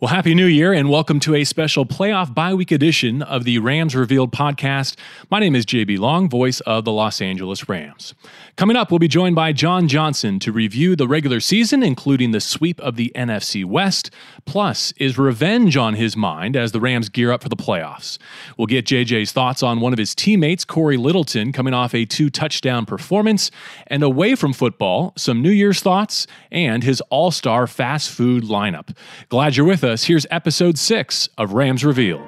Well, Happy New Year and welcome to a special playoff bye week edition of the Rams Revealed podcast. My name is JB Long, voice of the Los Angeles Rams. Coming up, we'll be joined by John Johnson to review the regular season, including the sweep of the NFC West. Plus, is revenge on his mind as the Rams gear up for the playoffs? We'll get JJ's thoughts on one of his teammates, Corey Littleton, coming off a two touchdown performance. And away from football, some New Year's thoughts and his all star fast food lineup. Glad you're with us us, here's episode six of Rams Revealed.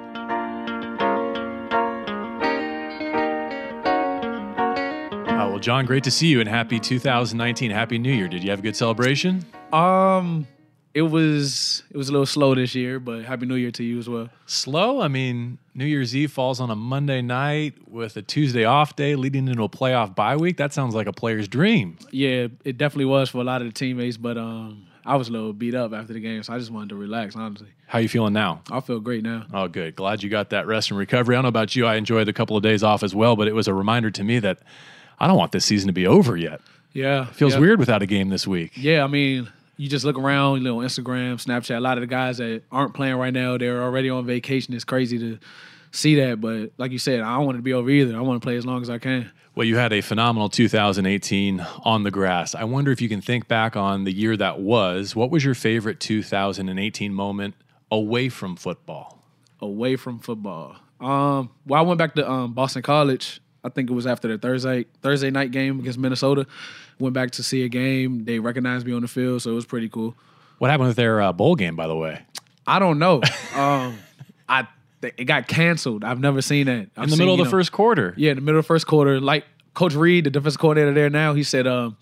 Oh, well, John, great to see you and happy 2019. Happy New Year. Did you have a good celebration? Um, it was it was a little slow this year, but happy New Year to you as well. Slow? I mean, New Year's Eve falls on a Monday night with a Tuesday off day leading into a playoff bye week. That sounds like a player's dream. Yeah, it definitely was for a lot of the teammates, but um I was a little beat up after the game, so I just wanted to relax, honestly. How you feeling now? I feel great now. Oh, good. Glad you got that rest and recovery. I don't know about you. I enjoyed a couple of days off as well, but it was a reminder to me that I don't want this season to be over yet. Yeah. It feels yeah. weird without a game this week. Yeah, I mean, you just look around, you know, Instagram, Snapchat, a lot of the guys that aren't playing right now, they're already on vacation. It's crazy to see that. But like you said, I don't want to be over either. I want to play as long as I can. Well, you had a phenomenal 2018 on the grass. I wonder if you can think back on the year that was. What was your favorite 2018 moment away from football? Away from football. Um, well, I went back to um, Boston College. I think it was after the Thursday Thursday night game against Minnesota. Went back to see a game. They recognized me on the field, so it was pretty cool. What happened with their uh, bowl game, by the way? I don't know. um, I it got canceled. I've never seen that. I've in the seen, middle of the know, first quarter. Yeah, in the middle of the first quarter. Like Coach Reed, the defensive coordinator there now, he said, um,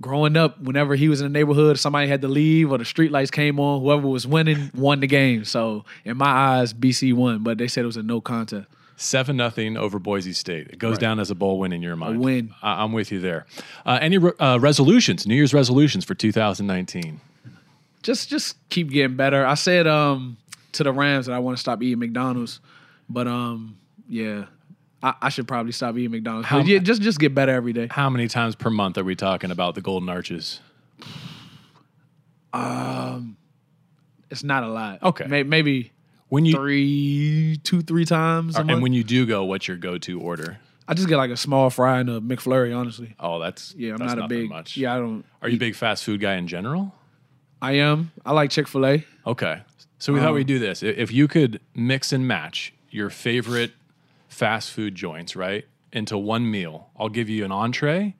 growing up, whenever he was in the neighborhood, somebody had to leave or the street lights came on, whoever was winning won the game. So in my eyes, BC won, but they said it was a no contest. Seven nothing over Boise State. It goes right. down as a bowl win in your mind. A win. I- am with you there. Uh, any re- uh, resolutions? New Year's resolutions for 2019? Just just keep getting better. I said um, to the Rams that I want to stop eating McDonald's. But um, yeah, I, I should probably stop eating McDonald's. How, yeah, just just get better every day. How many times per month are we talking about the Golden Arches? Um, it's not a lot. Okay, maybe, maybe when you three, two, three times. and when you do go, what's your go-to order? I just get like a small fry and a McFlurry. Honestly. Oh, that's yeah. I'm that's not a big. Much. Yeah, I don't. Are you a big fast food guy in general? I am. I like Chick Fil A. Okay, so we um, thought we'd do this. If you could mix and match your favorite fast food joints, right, into one meal, I'll give you an entree,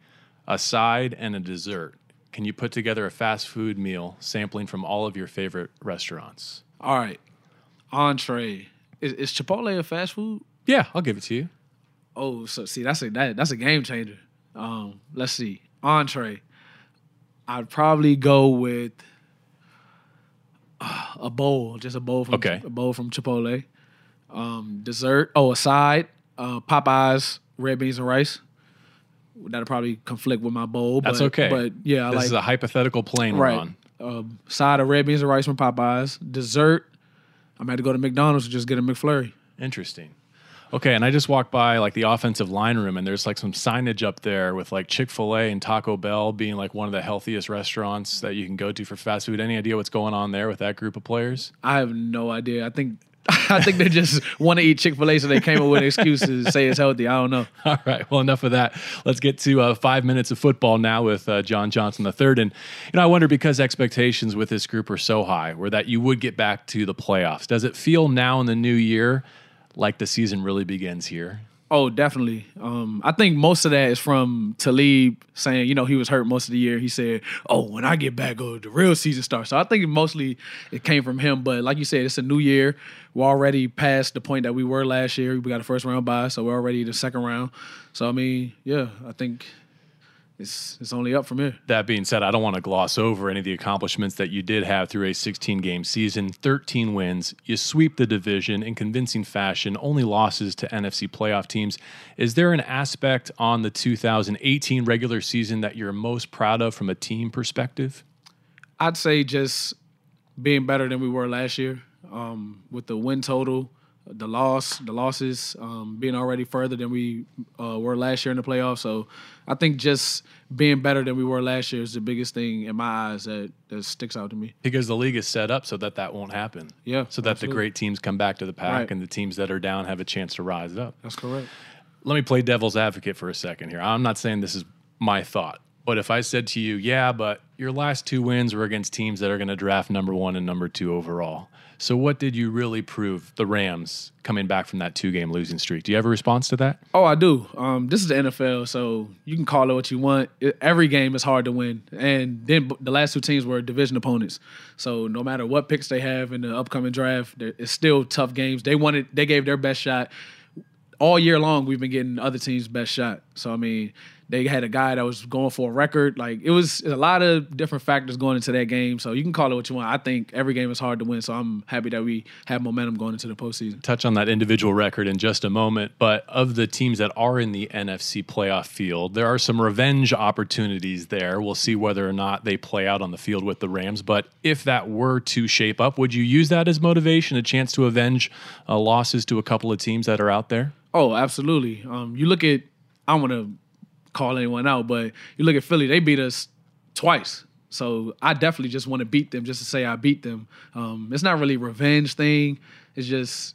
a side, and a dessert. Can you put together a fast food meal sampling from all of your favorite restaurants? All right. Entree. Is, is Chipotle a fast food? Yeah, I'll give it to you. Oh, so see, that's a that, that's a game changer. Um, let's see. Entree. I'd probably go with a bowl, just a bowl from okay. a bowl from Chipotle. Um, dessert, oh, a side, uh, Popeyes red beans and rice. That'll probably conflict with my bowl. That's but, okay. But yeah, I this like, is a hypothetical plane right. on. Um, side of red beans and rice from Popeyes. Dessert, I'm going to go to McDonald's and just get a McFlurry. Interesting. Okay, and I just walked by like the offensive line room, and there's like some signage up there with like Chick Fil A and Taco Bell being like one of the healthiest restaurants that you can go to for fast food. Any idea what's going on there with that group of players? I have no idea. I think I think they just want to eat Chick Fil A, so they came up with an excuse to say it's healthy. I don't know. All right. Well, enough of that. Let's get to uh, five minutes of football now with uh, John Johnson III. And you know, I wonder because expectations with this group are so high, were that you would get back to the playoffs. Does it feel now in the new year? Like the season really begins here? Oh, definitely. Um, I think most of that is from Talib saying, you know, he was hurt most of the year. He said, "Oh, when I get back, oh, the real season starts." So I think mostly it came from him. But like you said, it's a new year. We're already past the point that we were last year. We got a first round bye, so we're already the second round. So I mean, yeah, I think it's it's only up from here. That being said, I don't want to gloss over any of the accomplishments that you did have through a 16 game season. 13 wins, you sweep the division in convincing fashion. Only losses to NFC playoff teams. Is there an aspect on the 2018 regular season that you're most proud of from a team perspective? I'd say just being better than we were last year um, with the win total. The loss, the losses, um, being already further than we uh, were last year in the playoffs. So I think just being better than we were last year is the biggest thing in my eyes that, that sticks out to me. Because the league is set up so that that won't happen. Yeah, So that absolutely. the great teams come back to the pack Right. and the teams that are down have a chance to rise up. That's correct. Let me play devil's advocate for a second here. I'm not saying this is my thought, but if I said to you, yeah, but your last two wins were against teams that are going to draft number one and number two overall. So what did you really prove the Rams coming back from that two game losing streak? Do you have a response to that? Oh, I do. Um, this is the NFL, so you can call it what you want. Every game is hard to win, and then the last two teams were division opponents. So no matter what picks they have in the upcoming draft, it's still tough games. They wanted, they gave their best shot all year long. We've been getting other teams' best shot. So I mean, they had a guy that was going for a record. Like it was a lot of different factors going into that game. So you can call it what you want. I think every game is hard to win. So I'm happy that we have momentum going into the postseason. touch on that individual record in just a moment, but of the teams that are in the NFC playoff field, there are some revenge opportunities there. We'll see whether or not they play out on the field with the Rams. But if that were to shape up, would you use that as motivation, a chance to avenge uh, losses to a couple of teams that are out there? Oh, absolutely. Um, you look at I want to call anyone out, but you look at Philly, they beat us twice. So I definitely just want to beat them just to say I beat them. Um, it's not really a revenge thing. It's just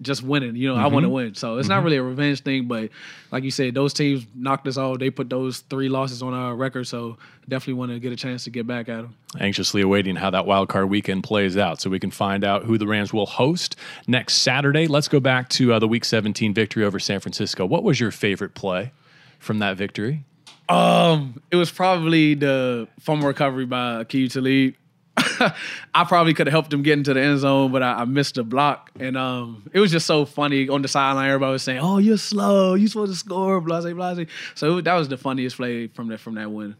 just winning. You know, I want to win. So it's not really a revenge thing, but like you said, those teams knocked us off. They put those three losses on our record. So definitely want to get a chance to get back at them. Anxiously awaiting how that wild card weekend plays out so we can find out who the Rams will host next Saturday. Let's go back to uh, the Week 17 victory over San Francisco. What was your favorite play from that victory? Um, it was probably the fumble recovery by Aqib Talib. I probably could have helped him get into the end zone, but I, I missed the block, and um, it was just so funny on the sideline. Everybody was saying, "Oh, you're slow. You supposed to score." Blase, blase. So it- that was the funniest play from that from that win.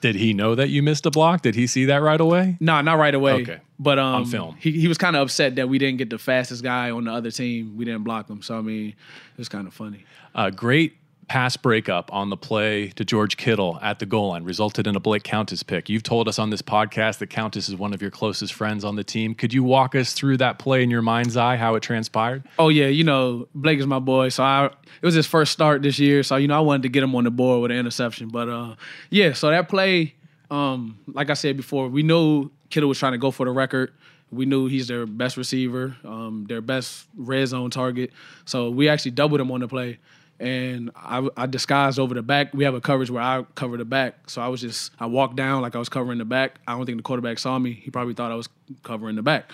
Did he know that you missed a block? Did he see that right away? No, not right away. Okay. but um, On film. he he was kind of upset that we didn't get the fastest guy on the other team. We didn't block him. So I mean, it was kind of funny. A great pass breakup on the play to George Kittle at the goal line resulted in a Blake Countess pick. You've told us on this podcast that Countess is one of your closest friends on the team. Could you walk us through that play in your mind's eye, how it transpired? Oh yeah, you know Blake is my boy, so I it was his first start this year, so you know I wanted to get him on the board with an interception. But uh, yeah, so that play, um, like I said before, we knew Kittle was trying to go for the record. We knew he's their best receiver, um, their best red zone target. So we actually doubled him on the play, and I, I disguised over the back. We have a coverage where I cover the back, so I was just I walked down like I was covering the back. I don't think the quarterback saw me. He probably thought I was covering the back.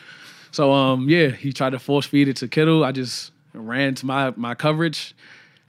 So um yeah, he tried to force feed it to Kittle. I just ran to my my coverage.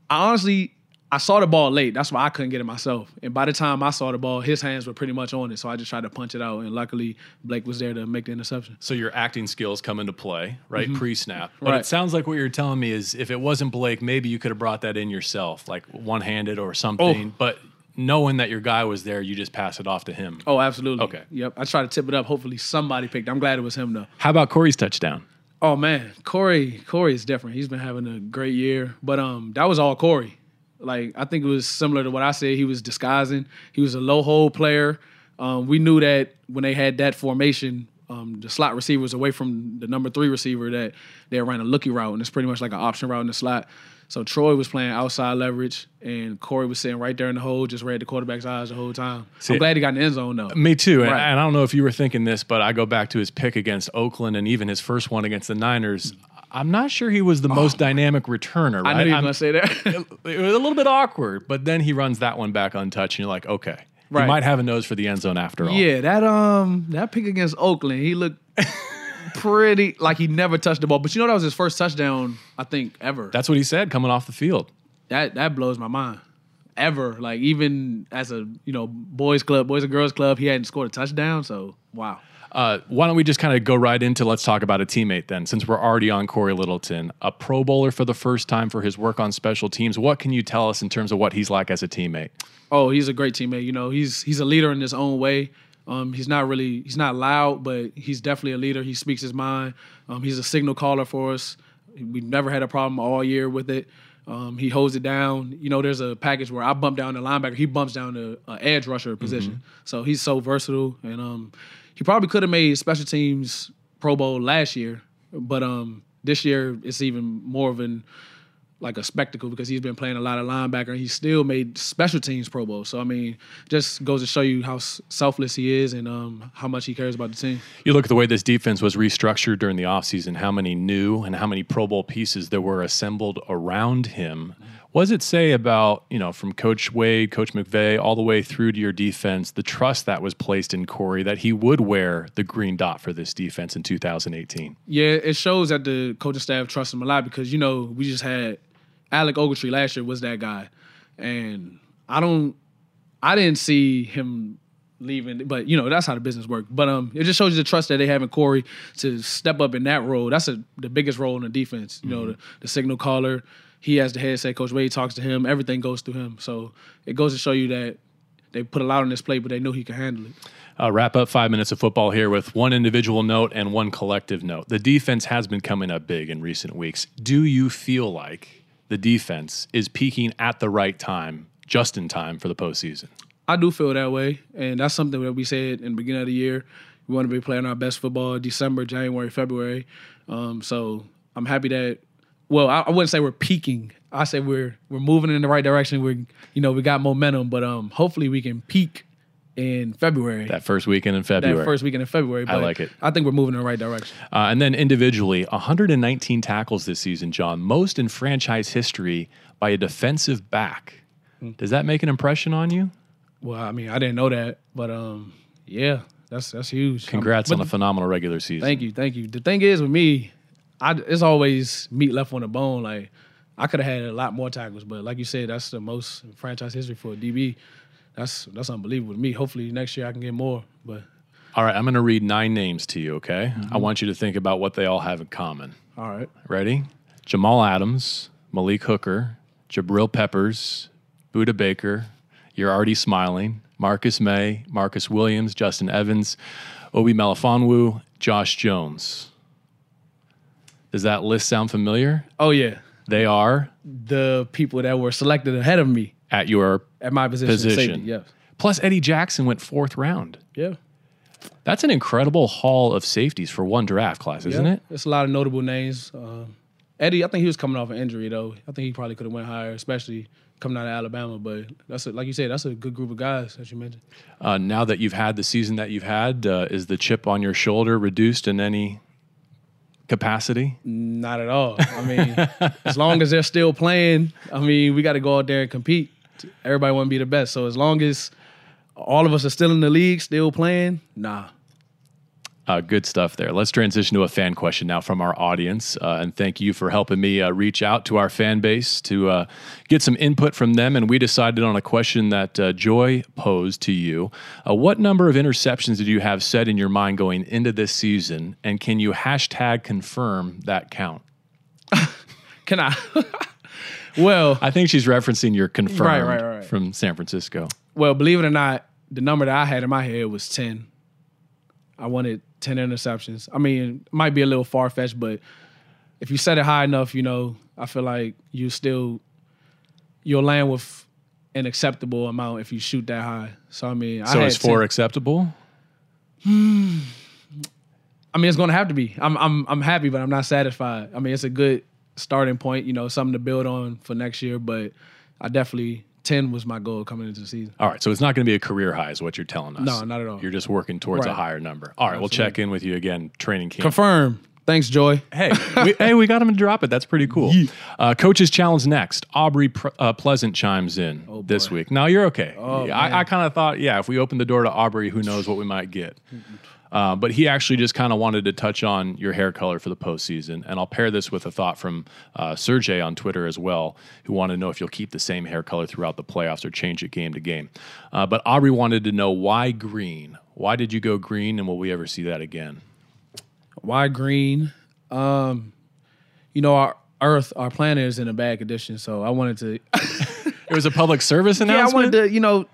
I honestly I saw the ball late. That's why I couldn't get it myself. And by the time I saw the ball, his hands were pretty much on it. So I just tried to punch it out. And luckily Blake was there to make the interception. So your acting skills come into play, right? Pre-snap. But it Mm-hmm. Sounds like what you're telling me is if it wasn't Blake, maybe you could have brought that in yourself, like one-handed or something. Oh. But knowing that your guy was there, you just pass it off to him. Oh, absolutely. Okay. Yep. I tried to tip it up. Hopefully somebody picked. it. I'm glad it was him though. How about Corey's touchdown? Oh man, Corey, Corey is different. He's been having a great year, but um, that was all Corey. Like I think it was similar to what I said. He was disguising. He was a low hole player. Um, we knew that when they had that formation, um, the slot receiver was away from the number three receiver. That they ran a looky route, and it's pretty much like an option route in the slot. So Troy was playing outside leverage, and Corey was sitting right there in the hole, just read the quarterback's eyes the whole time. See- I'm glad he got in the end zone though. Me too. Right. and I don't know if you were thinking this, but I go back to his pick against Oakland and even his first one against the Niners. I'm not sure he was the most dynamic returner. Right? Oh. I knew was I'm- gonna say that. it was a little bit awkward, but then he runs that one back untouched, and you're like, okay, he might have a nose for the end zone after all. Yeah, that um that pick against Oakland, he looked pretty like he never touched the ball. But you know that was his first touchdown, I think, ever. That's what he said coming off the field. that that blows my mind. Ever. Like even as a, you know, boys club, boys and girls club, he hadn't scored a touchdown. So wow. Uh, why don't we just kind of go right into let's talk about a teammate then, since we're already on Corey Littleton, a Pro Bowler for the first time for his work on special teams. What can you tell us in terms of what he's like as a teammate? Oh, he's a great teammate. You know, he's he's a leader in his own way. Um, he's not really he's not loud, but he's definitely a leader. He speaks his mind. Um, he's a signal caller for us. We've never had a problem all year with it. Um, he holds it down. You know, there's a package where I bump down the linebacker. He bumps down the uh, edge rusher position. So he's so versatile, and um, he probably could have made special teams Pro Bowl last year, but um, this year it's even more of an like a spectacle because he's been playing a lot of linebacker and he still made special teams Pro Bowl. So I mean, just goes to show you how selfless he is and um, how much he cares about the team. You look at the way this defense was restructured during the offseason, how many new and how many Pro Bowl pieces there were assembled around him. What does it say about, you know, from Coach Wade, Coach McVay, all the way through to your defense, the trust that was placed in Corey that he would wear the green dot for this defense in 2018? Yeah, it shows that the coaching staff trusts him a lot because, you know, we just had Alec Ogletree last year was that guy. And I don't I didn't see him leaving, but you know, that's how the business works. But um it just shows you the trust that they have in Corey to step up in that role. That's a, the biggest role in the defense. You mm-hmm. know, the, the signal caller he has the headset. Coach Wade talks to him. Everything goes through him. So it goes to show you that they put a lot on this plate, but they know he can handle it. Uh, wrap up five minutes of football here with one individual note and one collective note. The defense has been coming up big in recent weeks. Do you feel like the defense is peaking at the right time, just in time for the postseason? I do feel that way, and that's something that we said in the beginning of the year. We want to be playing our best football December, January, February. Um, so I'm happy that well, I, I, wouldn't say we're peaking. I say we're we're moving in the right direction. We're you know we got momentum, but um, hopefully we can peak in February. That first weekend in February. That first weekend in February. I like it. I think we're moving in the right direction. Uh, and then individually, 119 tackles this season, John, most in franchise history by a defensive back. Mm. Does that make an impression on you? Well, I mean, I didn't know that, but um, yeah, that's that's huge. Congrats um, on a phenomenal regular season. Thank you, thank you. The thing is with me, I it's always meat left on the bone. Like I could have had a lot more tackles, but like you said, that's the most franchise history for a DB. That's that's unbelievable to me. Hopefully next year I can get more. But all right, I'm going to read nine names to you. Okay, mm-hmm. I want you to think about what they all have in common. All right, ready? Jamal Adams, Malik Hooker, Jabril Peppers, Budda Baker. You're already smiling. Marcus Maye, Marcus Williams, Justin Evans, Obi Melifonwu, Josh Jones. Does that list sound familiar? Oh yeah. They are the people that were selected ahead of me at your at my position. position. Safety, yes. Plus Eddie Jackson went fourth round. Yeah. That's an incredible haul of safeties for one draft class, isn't yeah. it? It's a lot of notable names. Um, Eddie, I think he was coming off an injury though. I think he probably could have went higher, especially coming out of Alabama. But that's a, like you said, that's a good group of guys as you mentioned. Uh, now that you've had the season that you've had, uh, is the chip on your shoulder reduced in any capacity? Not at all. I mean, as long as they're still playing, I mean, we got to go out there and compete. Everybody want to be the best. So as long as all of us are still in the league, still playing, nah, uh, good stuff there. Let's transition to a fan question now from our audience. Uh, and thank you for helping me uh, reach out to our fan base to uh, get some input from them. And we decided on a question that uh, Joy posed to you. Uh, what number of interceptions did you have set in your mind going into this season? And can you hashtag confirm that count? can I? well, I think she's referencing your confirmed right, right, right. from San Francisco. Well, believe it or not, the number that I had in my head was 10. I wanted 10 interceptions. I mean, it might be a little far fetched, but if you set it high enough, you know, I feel like you still you'll land with an acceptable amount if you shoot that high. So I mean, so I is four 10. acceptable? Hmm. I mean, it's going to have to be. I'm I'm I'm happy, but I'm not satisfied. I mean, it's a good starting point. You know, something to build on for next year. But I definitely 10 was my goal coming into the season. All right. So it's not going to be a career high, is what you're telling us. No, not at all. You're just working towards right. a higher number. All right. Absolutely. We'll check in with you again, training camp. Confirm. Thanks, Joy. Hey, we, hey, we got him to drop it. That's pretty cool. Yeah. Uh, Coach's challenge next. Aubrey uh, Pleasant chimes in oh this week. Now you're okay. Oh, I, I kind of thought, yeah, if we open the door to Aubrey, who knows what we might get. Uh, but he actually just kind of wanted to touch on your hair color for the postseason. And I'll pair this with a thought from uh, Sergey on Twitter as well, who wanted to know if you'll keep the same hair color throughout the playoffs or change it game to game. Uh, but Aubrey wanted to know why green? Why did you go green? And will we ever see that again? Why green? Um, you know, our Earth, our planet is in a bad condition. So I wanted to. it was a public service announcement? Yeah, I wanted to, you know,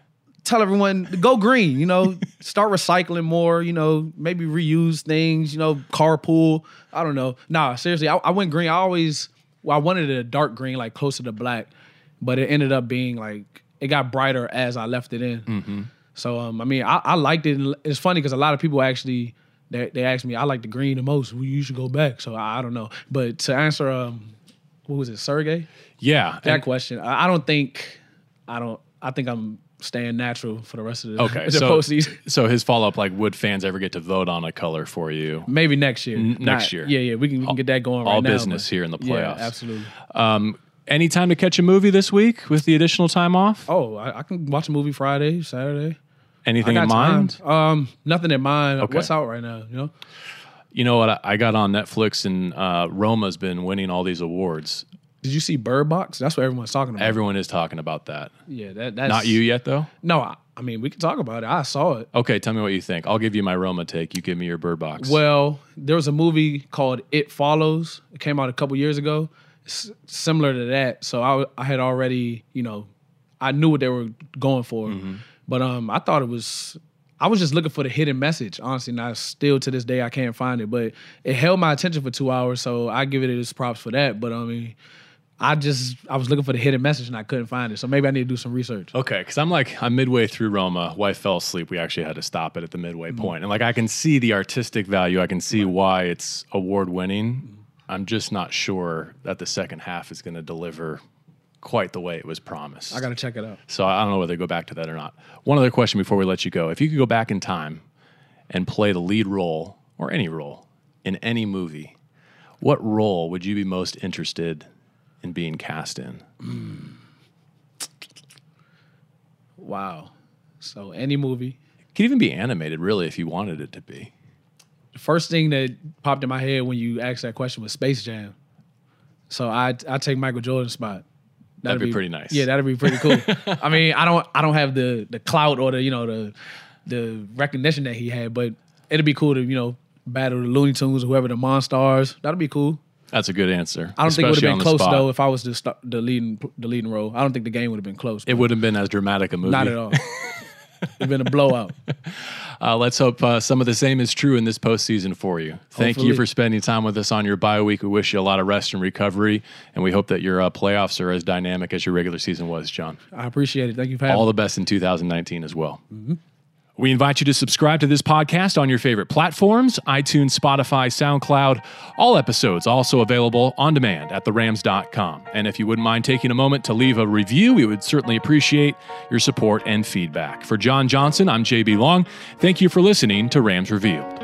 tell everyone go green. You know, start recycling more. You know, maybe reuse things. You know, carpool. I don't know. Nah, seriously, I, I went green. I always well, I wanted a dark green, like closer to black, but it ended up being like it got brighter as I left it in. Mm-hmm. So um, I mean, I, I, liked it. It's funny because a lot of people actually they they asked me, I like the green the most. Well, you should go back. So I, I don't know. But to answer, um, what was it, Sergey? Yeah. That and- question, I, I don't think, I don't. I think I'm staying natural for the rest of the, okay. the So, postseason. so his follow up, like, would fans ever get to vote on a color for you? Maybe next year. next Not- year. Yeah, yeah. We can, we can get that going all right now. All business here in the Yeah, playoffs. absolutely. Um, any time to catch a movie this week with the additional time off? Oh, I, I can watch a movie Friday, Saturday. Anything in mind? time. Um, nothing in mind. Okay. What's out right now? You know. You know what? I, I got on Netflix and uh, Roma's been winning all these awards. Did you see Bird Box? That's what everyone's talking about. Everyone is talking about that. yeah, that that's Not you yet, though. No, I, I mean we can talk about it. I saw it. Okay, tell me what you think. I'll give you my Roma take. You give me your Bird Box. Well, there was a movie called It Follows. It came out a couple years ago. It's similar to that. So I I had already, you know, I knew what they were going for. Mm-hmm. But um I thought it was I was just looking for the hidden message. Honestly, and I still to this day I can't find it. But it held my attention for two hours, so I give it its props for that. But I mean, I just I was looking for the hidden message and I couldn't find it. So maybe I need to do some research. Okay, because I'm like I'm midway through Roma. Wife fell asleep. We actually had to stop it at the midway mm-hmm. point. and like I can see the artistic value. I can see why it's award winning. I'm just not sure that the second half is going to deliver quite the way it was promised. I gotta check it out. so I don't know whether to go back to that or not. One other question before we let you go: If you could go back in time and play the lead role or any role in any movie, what role would you be most interested in being cast in? Mm. Wow. So any movie. It could even be animated, really, if you wanted it to be. The first thing that popped in my head when you asked that question was Space Jam. So I I take Michael Jordan's spot. That'd be pretty nice. Yeah, that'd be pretty cool. I mean, I don't I don't have the the clout or the you know the the recognition that he had, but it'd be cool to you know battle the Looney Tunes or whoever the Monstars. That'd be cool. That's a good answer. I don't think it would have been close spot. though if I was the the leading the leading role. I don't think the game would have been close. It would have been as dramatic a movie. not at all. It'd been a blowout. Uh, let's hope uh, some of the same is true in this postseason for you. Thank you for spending time with us on your bye week. We wish you a lot of rest and recovery, and we hope that your uh, playoffs are as dynamic as your regular season was, John. I appreciate it. Thank you for having All me. the best in 2019 as well. We invite you to subscribe to this podcast on your favorite platforms iTunes, Spotify, SoundCloud. All episodes also available on demand at therams.com. And if you wouldn't mind taking a moment to leave a review, we would certainly appreciate your support and feedback. For John Johnson, I'm JB Long. Thank you for listening to Rams Revealed.